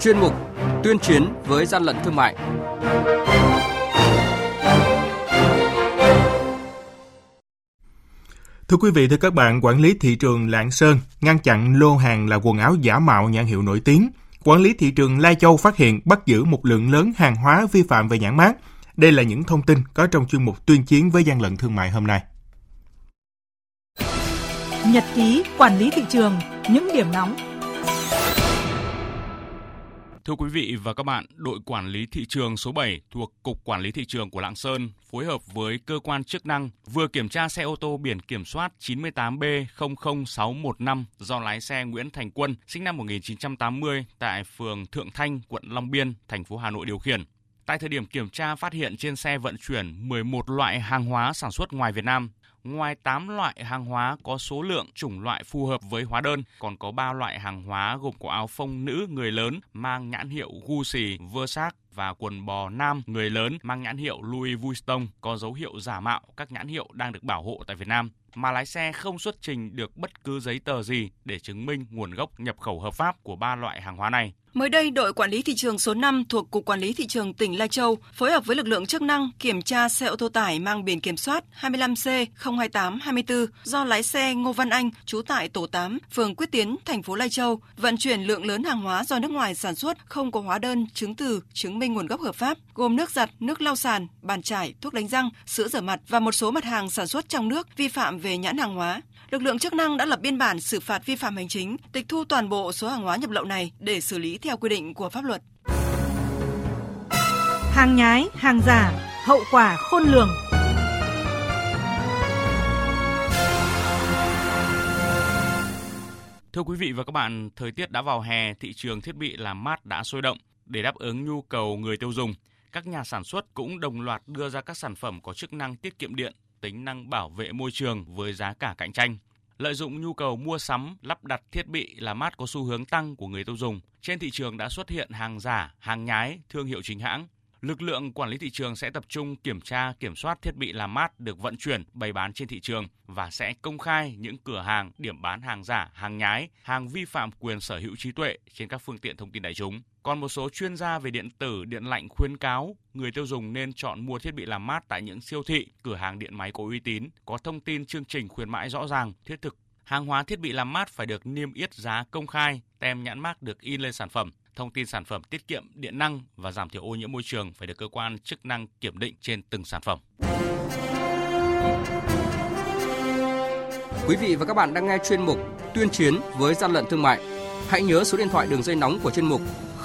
chuyên mục Tuyên chiến với gian lận thương mại. Thưa quý vị, thưa các bạn, quản lý thị trường Lạng Sơn ngăn chặn lô hàng là quần áo giả mạo nhãn hiệu nổi tiếng. Quản lý thị trường Lai Châu phát hiện bắt giữ một lượng lớn hàng hóa vi phạm về nhãn mát. Đây là những thông tin có trong chuyên mục tuyên chiến với gian lận thương mại hôm nay. Nhật ký quản lý thị trường, những điểm nóng Thưa quý vị và các bạn, đội quản lý thị trường số 7 thuộc Cục Quản lý Thị trường của Lạng Sơn phối hợp với cơ quan chức năng vừa kiểm tra xe ô tô biển kiểm soát 98B00615 do lái xe Nguyễn Thành Quân, sinh năm 1980 tại phường Thượng Thanh, quận Long Biên, thành phố Hà Nội điều khiển. Tại thời điểm kiểm tra phát hiện trên xe vận chuyển 11 loại hàng hóa sản xuất ngoài Việt Nam Ngoài 8 loại hàng hóa có số lượng chủng loại phù hợp với hóa đơn, còn có 3 loại hàng hóa gồm có áo phông nữ người lớn mang nhãn hiệu Gucci, Versace và quần bò nam người lớn mang nhãn hiệu Louis Vuitton có dấu hiệu giả mạo các nhãn hiệu đang được bảo hộ tại Việt Nam mà lái xe không xuất trình được bất cứ giấy tờ gì để chứng minh nguồn gốc nhập khẩu hợp pháp của ba loại hàng hóa này. Mới đây, đội quản lý thị trường số 5 thuộc Cục Quản lý Thị trường tỉnh Lai Châu phối hợp với lực lượng chức năng kiểm tra xe ô tô tải mang biển kiểm soát 25C02824 do lái xe Ngô Văn Anh, trú tại tổ 8, phường Quyết Tiến, thành phố Lai Châu, vận chuyển lượng lớn hàng hóa do nước ngoài sản xuất không có hóa đơn, chứng từ, chứng minh nguồn gốc hợp pháp, gồm nước giặt, nước lau sàn, bàn chải, thuốc đánh răng, sữa rửa mặt và một số mặt hàng sản xuất trong nước vi phạm về nhãn hàng hóa lực lượng chức năng đã lập biên bản xử phạt vi phạm hành chính, tịch thu toàn bộ số hàng hóa nhập lậu này để xử lý theo quy định của pháp luật. Hàng nhái, hàng giả, hậu quả khôn lường. Thưa quý vị và các bạn, thời tiết đã vào hè, thị trường thiết bị làm mát đã sôi động. Để đáp ứng nhu cầu người tiêu dùng, các nhà sản xuất cũng đồng loạt đưa ra các sản phẩm có chức năng tiết kiệm điện, tính năng bảo vệ môi trường với giá cả cạnh tranh. Lợi dụng nhu cầu mua sắm, lắp đặt thiết bị làm mát có xu hướng tăng của người tiêu dùng, trên thị trường đã xuất hiện hàng giả, hàng nhái, thương hiệu chính hãng. Lực lượng quản lý thị trường sẽ tập trung kiểm tra, kiểm soát thiết bị làm mát được vận chuyển, bày bán trên thị trường và sẽ công khai những cửa hàng, điểm bán hàng giả, hàng nhái, hàng vi phạm quyền sở hữu trí tuệ trên các phương tiện thông tin đại chúng. Còn một số chuyên gia về điện tử, điện lạnh khuyến cáo người tiêu dùng nên chọn mua thiết bị làm mát tại những siêu thị, cửa hàng điện máy có uy tín, có thông tin chương trình khuyến mãi rõ ràng, thiết thực. Hàng hóa thiết bị làm mát phải được niêm yết giá công khai, tem nhãn mát được in lên sản phẩm. Thông tin sản phẩm tiết kiệm điện năng và giảm thiểu ô nhiễm môi trường phải được cơ quan chức năng kiểm định trên từng sản phẩm. Quý vị và các bạn đang nghe chuyên mục Tuyên chiến với gian lận thương mại. Hãy nhớ số điện thoại đường dây nóng của chuyên mục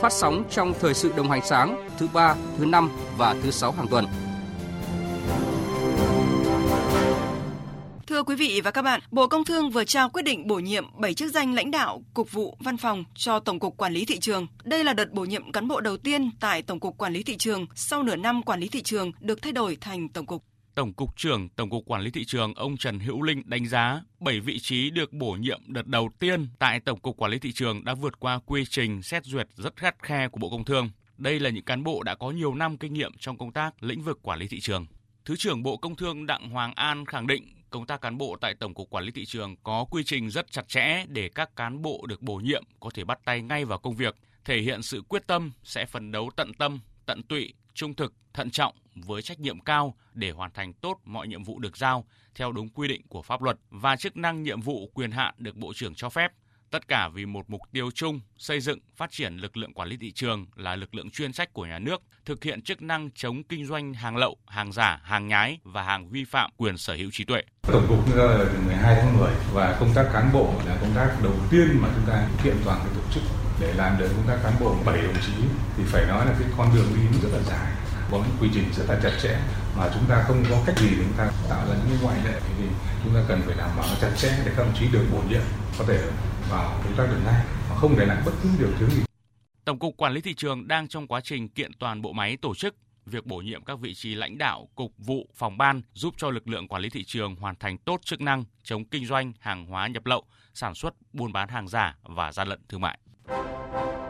phát sóng trong thời sự đồng hành sáng thứ ba, thứ năm và thứ sáu hàng tuần. Thưa quý vị và các bạn, Bộ Công Thương vừa trao quyết định bổ nhiệm 7 chức danh lãnh đạo, cục vụ, văn phòng cho Tổng cục Quản lý thị trường. Đây là đợt bổ nhiệm cán bộ đầu tiên tại Tổng cục Quản lý thị trường sau nửa năm quản lý thị trường được thay đổi thành Tổng cục. Tổng cục trưởng Tổng cục Quản lý thị trường ông Trần Hữu Linh đánh giá 7 vị trí được bổ nhiệm đợt đầu tiên tại Tổng cục Quản lý thị trường đã vượt qua quy trình xét duyệt rất khắt khe của Bộ Công Thương. Đây là những cán bộ đã có nhiều năm kinh nghiệm trong công tác lĩnh vực quản lý thị trường. Thứ trưởng Bộ Công Thương Đặng Hoàng An khẳng định công tác cán bộ tại Tổng cục Quản lý thị trường có quy trình rất chặt chẽ để các cán bộ được bổ nhiệm có thể bắt tay ngay vào công việc, thể hiện sự quyết tâm sẽ phấn đấu tận tâm, tận tụy, trung thực, thận trọng với trách nhiệm cao để hoàn thành tốt mọi nhiệm vụ được giao theo đúng quy định của pháp luật và chức năng nhiệm vụ quyền hạn được Bộ trưởng cho phép Tất cả vì một mục tiêu chung, xây dựng, phát triển lực lượng quản lý thị trường là lực lượng chuyên trách của nhà nước, thực hiện chức năng chống kinh doanh hàng lậu, hàng giả, hàng nhái và hàng vi phạm quyền sở hữu trí tuệ. Tổng cục ra là từ 12 tháng 10 và công tác cán bộ là công tác đầu tiên mà chúng ta thực hiện toàn cái tổ chức để làm được công tác cán bộ bảy đồng chí thì phải nói là cái con đường đi rất là dài có những quy trình rất là chặt chẽ mà chúng ta không có cách gì để chúng ta tạo ra những ngoại lệ thì chúng ta cần phải đảm bảo chặt chẽ để các đồng chí được bổ nhiệm có thể vào công tác được ngay mà không để lại bất cứ điều thiếu gì. Tổng cục Quản lý thị trường đang trong quá trình kiện toàn bộ máy tổ chức việc bổ nhiệm các vị trí lãnh đạo, cục vụ, phòng ban giúp cho lực lượng quản lý thị trường hoàn thành tốt chức năng chống kinh doanh hàng hóa nhập lậu, sản xuất buôn bán hàng giả và gian lận thương mại.